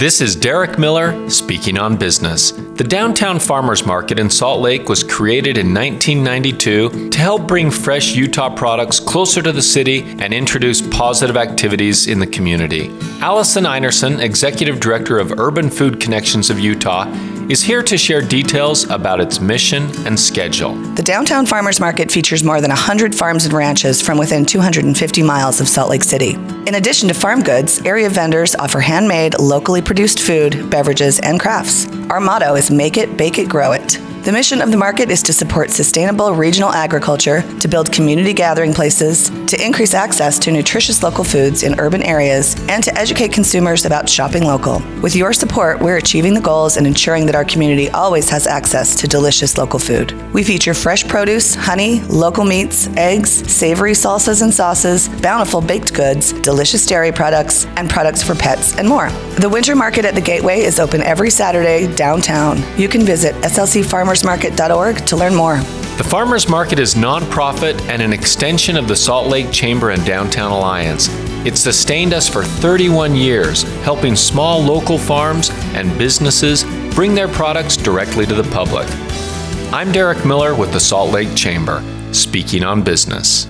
This is Derek Miller speaking on business. The Downtown Farmers Market in Salt Lake was created in 1992 to help bring fresh Utah products closer to the city and introduce positive activities in the community. Allison Einerson, Executive Director of Urban Food Connections of Utah, is here to share details about its mission and schedule. The Downtown Farmers Market features more than 100 farms and ranches from within 250 miles of Salt Lake City. In addition to farm goods, area vendors offer handmade, locally produced food, beverages, and crafts. Our motto is Make It, Bake It, Grow It. The mission of the market is to support sustainable regional agriculture, to build community gathering places, to increase access to nutritious local foods in urban areas, and to educate consumers about shopping local. With your support, we're achieving the goals and ensuring that our community always has access to delicious local food. We feature fresh produce, honey, local meats, eggs, savory salsas and sauces, bountiful baked goods, delicious dairy products, and products for pets, and more. The winter market at the Gateway is open every Saturday downtown. You can visit slcfarmersmarket.org to learn more. The Farmers Market is nonprofit and an extension of the Salt Lake Chamber and Downtown Alliance. It sustained us for 31 years, helping small local farms and businesses bring their products directly to the public. I'm Derek Miller with the Salt Lake Chamber, speaking on business.